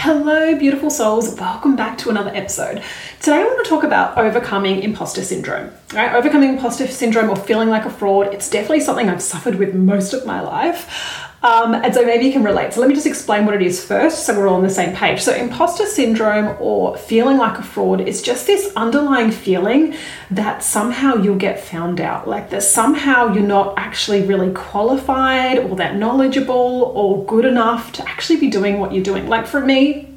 Hello, beautiful souls. Welcome back to another episode. Today, I want to talk about overcoming imposter syndrome. Right? Overcoming imposter syndrome or feeling like a fraud, it's definitely something I've suffered with most of my life. Um, and so maybe you can relate. So let me just explain what it is first so we're all on the same page. So, imposter syndrome or feeling like a fraud is just this underlying feeling that somehow you'll get found out, like that somehow you're not actually really qualified or that knowledgeable or good enough to actually be doing what you're doing. Like for me,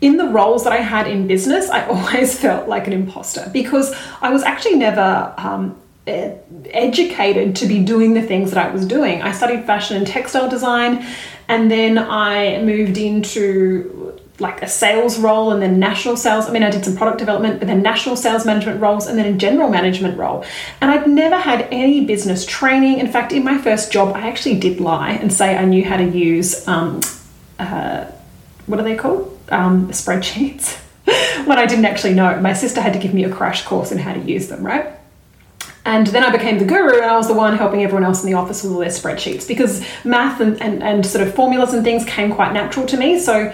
in the roles that I had in business, I always felt like an imposter because I was actually never um, educated to be doing the things that I was doing. I studied fashion and textile design, and then I moved into like a sales role and then national sales. I mean, I did some product development, but then national sales management roles and then a general management role. And I'd never had any business training. In fact, in my first job, I actually did lie and say I knew how to use um, uh, what are they called? Um, spreadsheets. when I didn't actually know. My sister had to give me a crash course in how to use them, right? And then I became the guru, and I was the one helping everyone else in the office with all their spreadsheets because math and, and, and sort of formulas and things came quite natural to me. So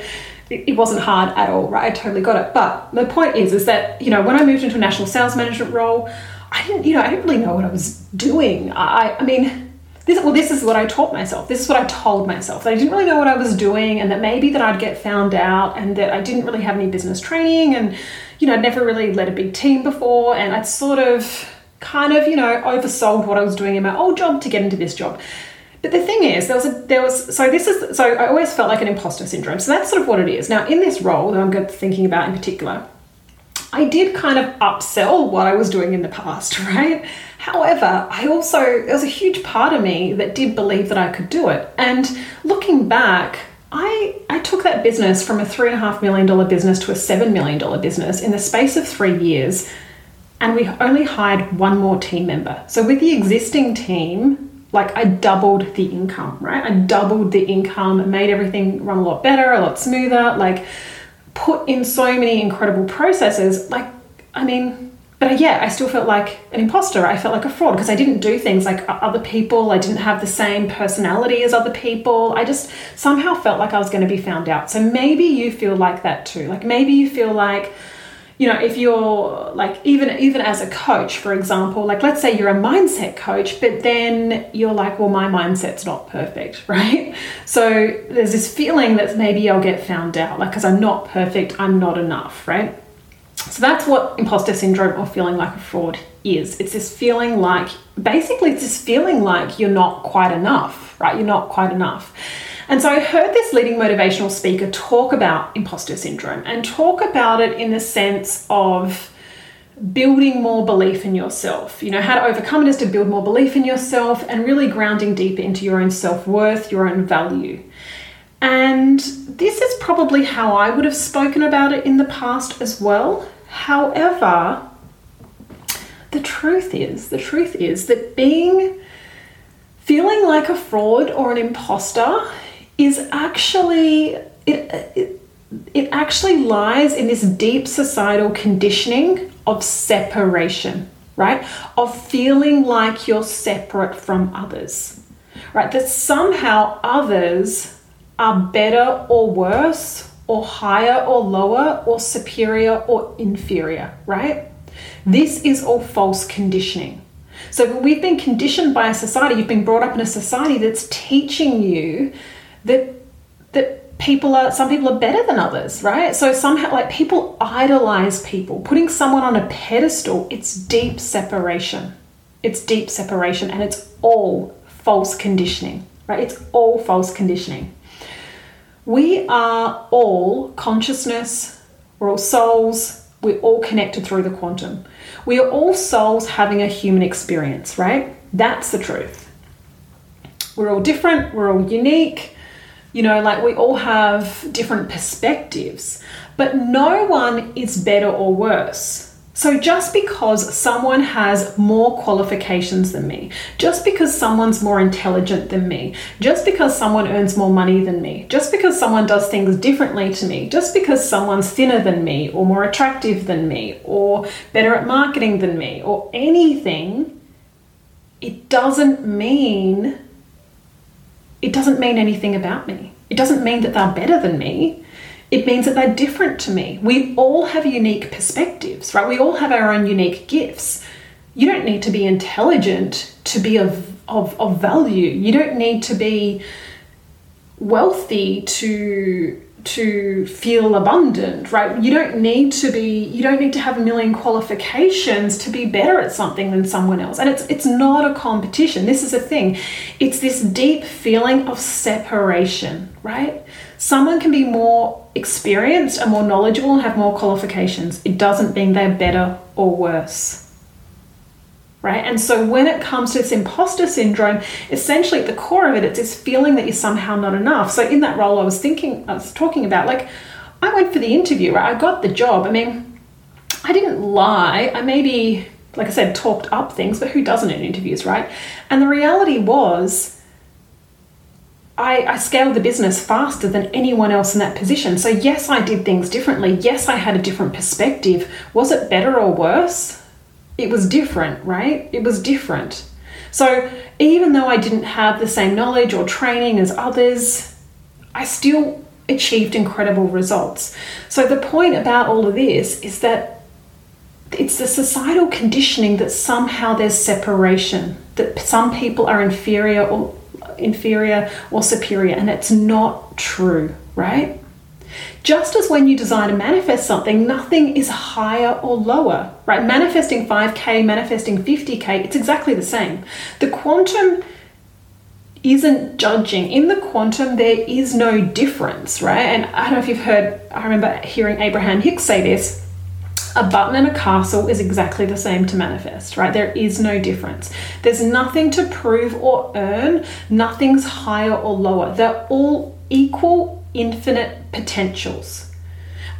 it, wasn't hard at all, right? I totally got it. But the point is, is that, you know, when I moved into a national sales management role, I didn't, you know, I didn't really know what I was doing. I, I mean, this, well, this is what I taught myself. This is what I told myself that I didn't really know what I was doing, and that maybe that I'd get found out, and that I didn't really have any business training, and you know, I'd never really led a big team before, and I'd sort of kind of, you know, oversold what I was doing in my old job to get into this job. But the thing is, there was a, there was so this is so I always felt like an imposter syndrome. So that's sort of what it is. Now in this role that I'm thinking about in particular, I did kind of upsell what I was doing in the past, right? However, I also there was a huge part of me that did believe that I could do it. And looking back, I I took that business from a three and a half million dollar business to a seven million dollar business in the space of three years and we only hired one more team member. So with the existing team, like I doubled the income, right? I doubled the income, made everything run a lot better, a lot smoother, like put in so many incredible processes. Like, I mean, but yeah, I still felt like an imposter. I felt like a fraud because I didn't do things like other people. I didn't have the same personality as other people. I just somehow felt like I was going to be found out. So maybe you feel like that too. Like maybe you feel like, you know if you're like even even as a coach for example like let's say you're a mindset coach but then you're like well my mindset's not perfect right? So there's this feeling that maybe i'll get found out like because i'm not perfect i'm not enough right? So that's what imposter syndrome or feeling like a fraud is. It's this feeling like basically it's this feeling like you're not quite enough right? You're not quite enough and so I heard this leading motivational speaker talk about imposter syndrome and talk about it in the sense of building more belief in yourself. You know, how to overcome it is to build more belief in yourself and really grounding deeper into your own self worth, your own value. And this is probably how I would have spoken about it in the past as well. However, the truth is, the truth is that being feeling like a fraud or an imposter is actually it, it it actually lies in this deep societal conditioning of separation. right? Of feeling like you're separate from others, right? That somehow others are better or worse, or higher or lower, or superior or inferior, right? This is all false conditioning. So we've been conditioned by a society, you've been brought up in a society that's teaching you that that people are some people are better than others, right? So somehow like people idolize people. Putting someone on a pedestal, it's deep separation. It's deep separation and it's all false conditioning, right? It's all false conditioning. We are all consciousness, we're all souls, we're all connected through the quantum. We are all souls having a human experience, right? That's the truth. We're all different, we're all unique, you know, like we all have different perspectives, but no one is better or worse. So, just because someone has more qualifications than me, just because someone's more intelligent than me, just because someone earns more money than me, just because someone does things differently to me, just because someone's thinner than me, or more attractive than me, or better at marketing than me, or anything, it doesn't mean it doesn't mean anything about me. It doesn't mean that they're better than me. It means that they're different to me. We all have unique perspectives, right? We all have our own unique gifts. You don't need to be intelligent to be of, of, of value. You don't need to be wealthy to to feel abundant, right? You don't need to be you don't need to have a million qualifications to be better at something than someone else. And it's it's not a competition. This is a thing. It's this deep feeling of separation, right? Someone can be more experienced and more knowledgeable and have more qualifications. It doesn't mean they're better or worse right? And so when it comes to this imposter syndrome, essentially at the core of it, it's this feeling that you're somehow not enough. So in that role, I was thinking, I was talking about, like, I went for the interview, right? I got the job. I mean, I didn't lie. I maybe, like I said, talked up things, but who doesn't in interviews, right? And the reality was, I, I, scaled the business faster than anyone else in that position. So, yes, I did things differently. Yes, I had a different perspective. Was it better or worse? It was different, right? It was different. So even though I didn't have the same knowledge or training as others, I still achieved incredible results. So the point about all of this is that it's the societal conditioning that somehow there's separation, that some people are inferior or inferior or superior, and it's not true, right? Just as when you design and manifest something, nothing is higher or lower, right? Manifesting 5K, manifesting 50K, it's exactly the same. The quantum isn't judging. In the quantum, there is no difference, right? And I don't know if you've heard, I remember hearing Abraham Hicks say this a button and a castle is exactly the same to manifest, right? There is no difference. There's nothing to prove or earn, nothing's higher or lower. They're all equal infinite potentials.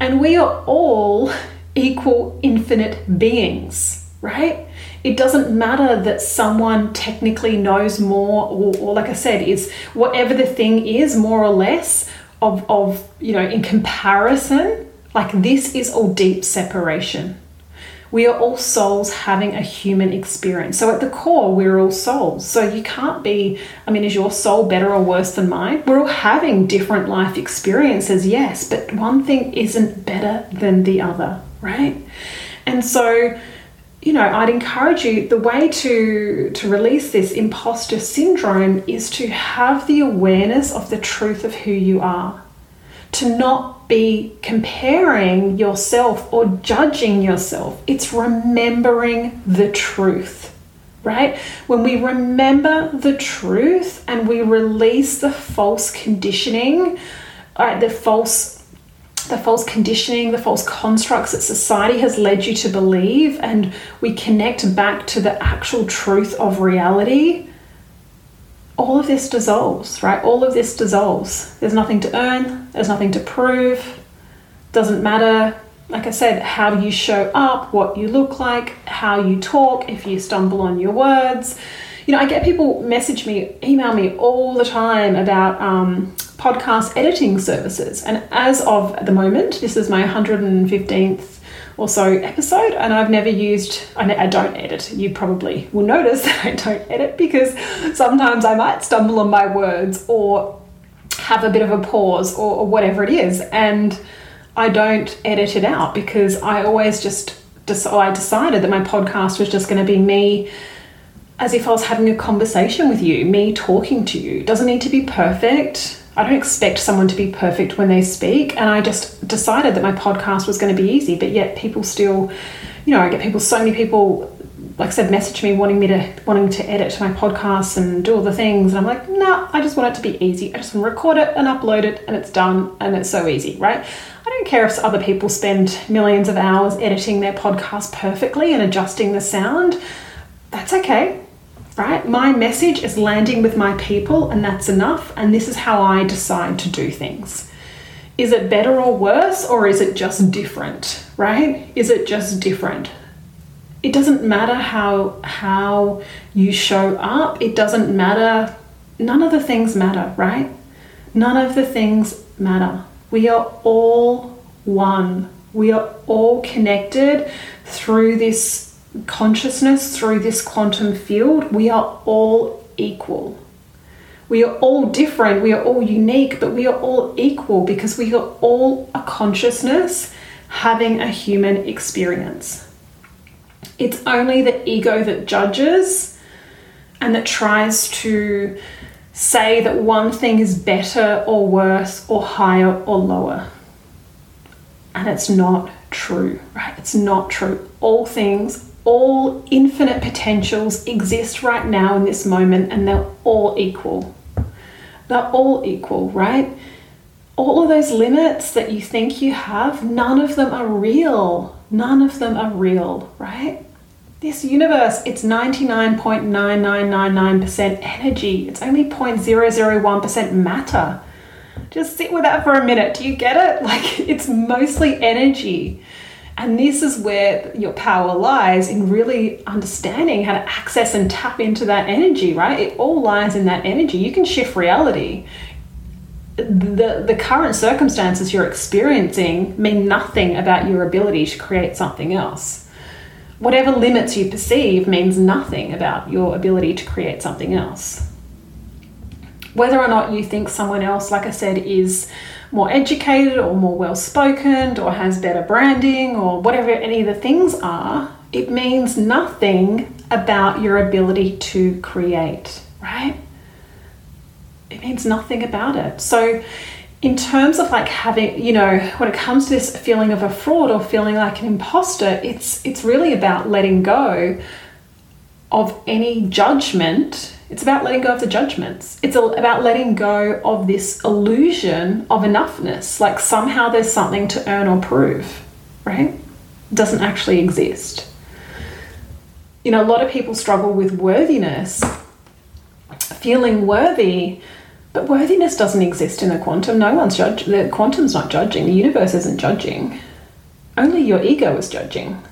And we are all equal infinite beings, right? It doesn't matter that someone technically knows more, or, or, like I said, is whatever the thing is, more or less of, of, you know, in comparison, like this is all deep separation. We are all souls having a human experience. So at the core, we're all souls. So you can't be, I mean, is your soul better or worse than mine? We're all having different life experiences, yes, but one thing isn't better than the other, right? And so, you know, I'd encourage you the way to to release this imposter syndrome is to have the awareness of the truth of who you are. To not be comparing yourself or judging yourself. It's remembering the truth, right? When we remember the truth and we release the false conditioning, right, the false the false conditioning, the false constructs that society has led you to believe, and we connect back to the actual truth of reality, all of this dissolves, right? All of this dissolves. There's nothing to earn, there's nothing to prove. Doesn't matter, like I said, how you show up, what you look like, how you talk, if you stumble on your words. You know, I get people message me, email me all the time about um, podcast editing services. And as of the moment, this is my 115th or so episode, and I've never used, I, don't edit. You probably will notice that I don't edit because sometimes I might stumble on my words or have a bit of a pause or, or whatever it is. And I don't edit it out because I always just, I decided that my podcast was just going to be me as if I was having a conversation with you, me talking to you. It doesn't need to be perfect. I don't expect someone to be perfect when they speak. And I just decided that my podcast was going to be easy, but yet people still, you know, I get people, so many people, like I said, message me wanting me to, wanting to edit my podcast and do all the things. And I'm like, nah, I just want it to be easy. I just want to record it and upload it and it's done and it's so easy, right? I don't care if other people spend millions of hours editing their podcast perfectly and adjusting the sound. That's okay right? My message is landing with my people, and that's enough. And this is how I decide to do things. Is it better or worse, or is it just different, right? Is it just different? It doesn't matter how how you show up. It doesn't matter. None of the things matter, right? None of the things matter. We are all one. We are all connected through this consciousness through this quantum field, we are all equal. We are all different, we are all unique, but we are all equal because we are all a consciousness having a human experience. It's only the ego that judges and that tries to say that one thing is better or worse or higher or lower. And it's not true, right? It's not true. All things all infinite potentials exist right now in this moment and they're all equal. They're all equal, right? All of those limits that you think you have, none of them are real. None of them are real, right? This universe, it's 99.9999% energy. It's only 0.001% matter. Just sit with that for a minute. Do you get it? Like, it's mostly energy. And this is where your power lies in really understanding how to access and tap into that energy, right? It all lies in that energy. You can shift reality. The, the current circumstances you're experiencing mean nothing about your ability to create something else. Whatever limits you perceive means nothing about your ability to create something else. Whether or not you think someone else, like I said, is more educated or more well spoken or has better branding or whatever any of the things are, it means nothing about your ability to create, right? It means nothing about it. So, in terms of like having, you know, when it comes to this feeling of a fraud or feeling like an imposter, it's it's really about letting go of any judgment it's about letting go of the judgments. It's about letting go of this illusion of enoughness, like somehow there's something to earn or prove, right? It doesn't actually exist. You know, a lot of people struggle with worthiness, feeling worthy, but worthiness doesn't exist in the quantum. No one's judge. The quantum's not judging. The universe isn't judging. Only your ego is judging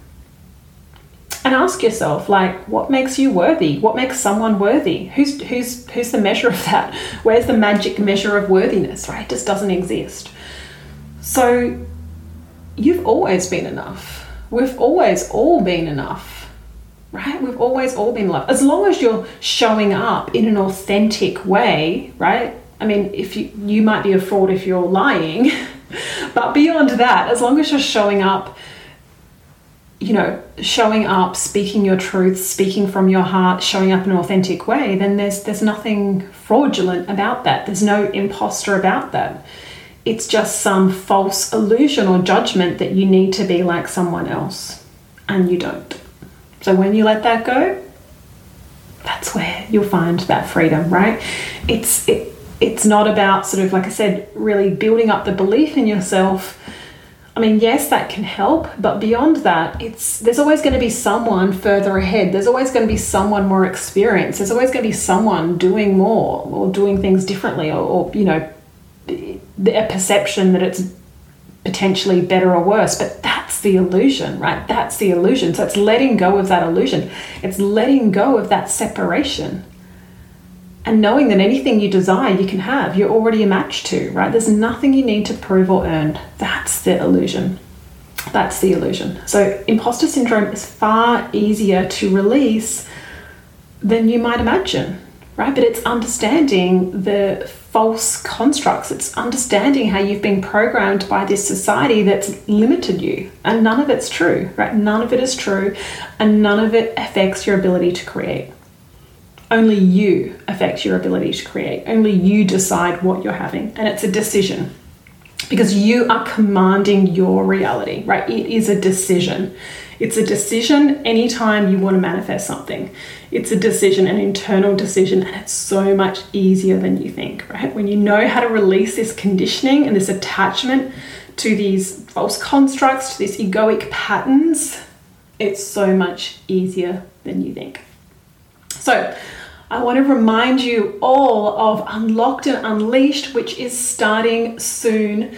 and ask yourself like what makes you worthy what makes someone worthy who's who's who's the measure of that where's the magic measure of worthiness right it just doesn't exist so you've always been enough we've always all been enough right we've always all been loved as long as you're showing up in an authentic way right i mean if you you might be a fraud if you're lying but beyond that as long as you're showing up you know, showing up, speaking your truth, speaking from your heart, showing up in an authentic way, then there's there's nothing fraudulent about that. There's no imposter about that. It's just some false illusion or judgment that you need to be like someone else and you don't. So when you let that go, that's where you'll find that freedom, right? It's it it's not about sort of like I said, really building up the belief in yourself I mean, yes, that can help, but beyond that, it's there's always going to be someone further ahead. There's always going to be someone more experienced. There's always going to be someone doing more or doing things differently, or, or you know, a perception that it's potentially better or worse. But that's the illusion, right? That's the illusion. So it's letting go of that illusion. It's letting go of that separation and knowing that anything you desire you can have you're already a match to right there's nothing you need to prove or earn that's the illusion That's the illusion. So, imposter syndrome is far easier to release than you might imagine, right? But it's understanding the false constructs, it's understanding how you've been programmed by this society that's limited you. And none of it's true, right? None of it is true, and none of it affects your ability to create. Only you affect your ability to create. Only you decide what you're having, and it's a decision because you are commanding your reality, right? It is a decision. It's a decision anytime you want to manifest something. It's a decision, an internal decision, and it's so much easier than you think, right? When you know how to release this conditioning and this attachment to these false constructs, to these egoic patterns, it's so much easier than you think. So, I want to remind you all of Unlocked and Unleashed, which is starting soon.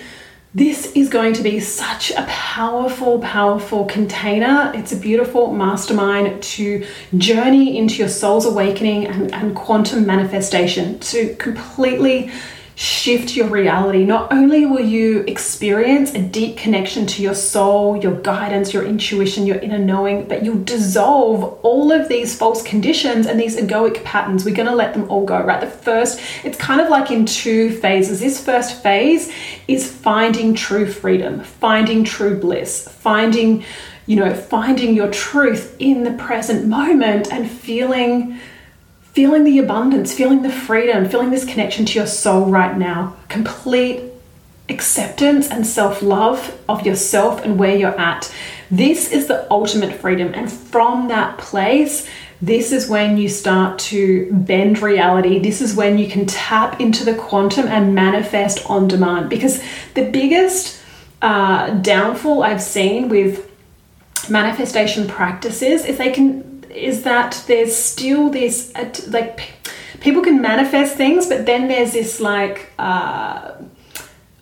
This is going to be such a powerful, powerful container. It's a beautiful mastermind to journey into your soul's awakening and, and quantum manifestation to completely shift your reality. Not only will you experience a deep connection to your soul, your guidance, your intuition, your inner knowing, but you'll dissolve all of these false conditions and these egoic patterns. We're going to let them all go, right? The first, it's kind of like in two phases. This first phase is finding true freedom, finding true bliss, finding, you know, finding your truth in the present moment and feeling feeling the abundance, feeling the freedom, feeling this connection to your soul right now. Complete acceptance and self love of yourself and where you're at. This is the ultimate freedom. And from that place, this is when you start to bend reality. This is when you can tap into the quantum and manifest on demand. Because the biggest uh, downfall I've seen with manifestation practices is they can is that there's still this like people can manifest things, but then there's this like. Uh,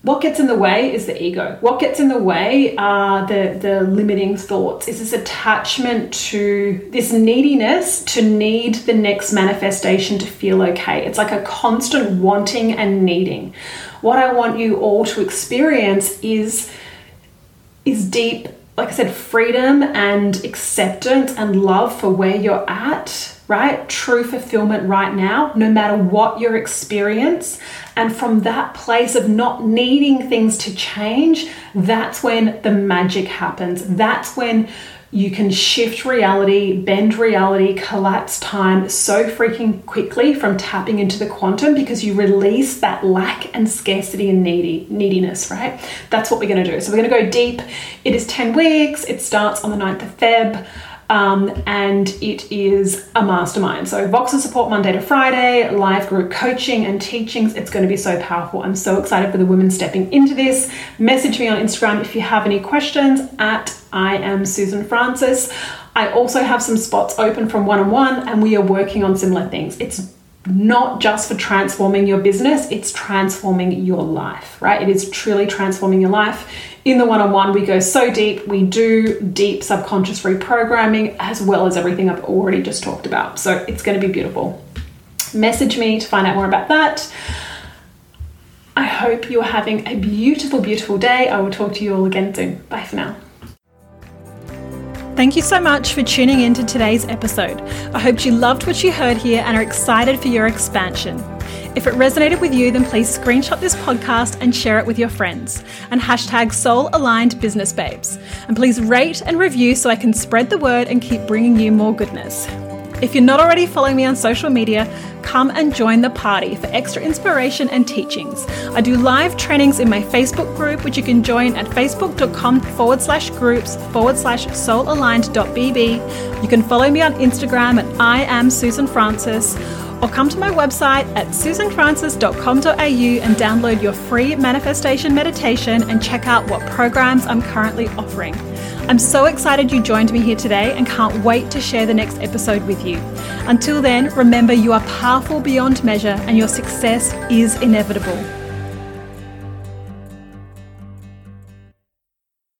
what gets in the way is the ego. What gets in the way are the, the limiting thoughts, is this attachment to this neediness to need the next manifestation to feel okay. It's like a constant wanting and needing. What I want you all to experience is, is deep like I said, freedom and acceptance and love for where you're at, right? True fulfillment right now, no matter what your experience. And from that place of not needing things to change, that's when the magic happens. That's when you can shift reality, bend reality, collapse time so freaking quickly from tapping into the quantum because you release that lack and scarcity and needy neediness, right? That's what we're going to do. So we're going to go deep. It is 10 weeks. It starts on the 9th of Feb. Um, and it is a mastermind. So, Voxer support Monday to Friday, live group coaching and teachings. It's going to be so powerful. I'm so excited for the women stepping into this. Message me on Instagram if you have any questions at I am Susan Francis. I also have some spots open from one on one, and we are working on similar things. It's not just for transforming your business, it's transforming your life, right? It is truly transforming your life. In the one on one, we go so deep. We do deep subconscious reprogramming as well as everything I've already just talked about. So it's going to be beautiful. Message me to find out more about that. I hope you're having a beautiful, beautiful day. I will talk to you all again soon. Bye for now. Thank you so much for tuning in to today's episode. I hope you loved what you heard here and are excited for your expansion. If it resonated with you, then please screenshot this podcast and share it with your friends. And hashtag soul aligned business babes. And please rate and review so I can spread the word and keep bringing you more goodness. If you're not already following me on social media, come and join the party for extra inspiration and teachings. I do live trainings in my Facebook group, which you can join at facebook.com forward slash groups forward slash soulaligned.bb. You can follow me on Instagram at I am Susan Francis or come to my website at susanfrancis.com.au and download your free manifestation meditation and check out what programs I'm currently offering. I'm so excited you joined me here today and can't wait to share the next episode with you. Until then, remember you are powerful beyond measure and your success is inevitable.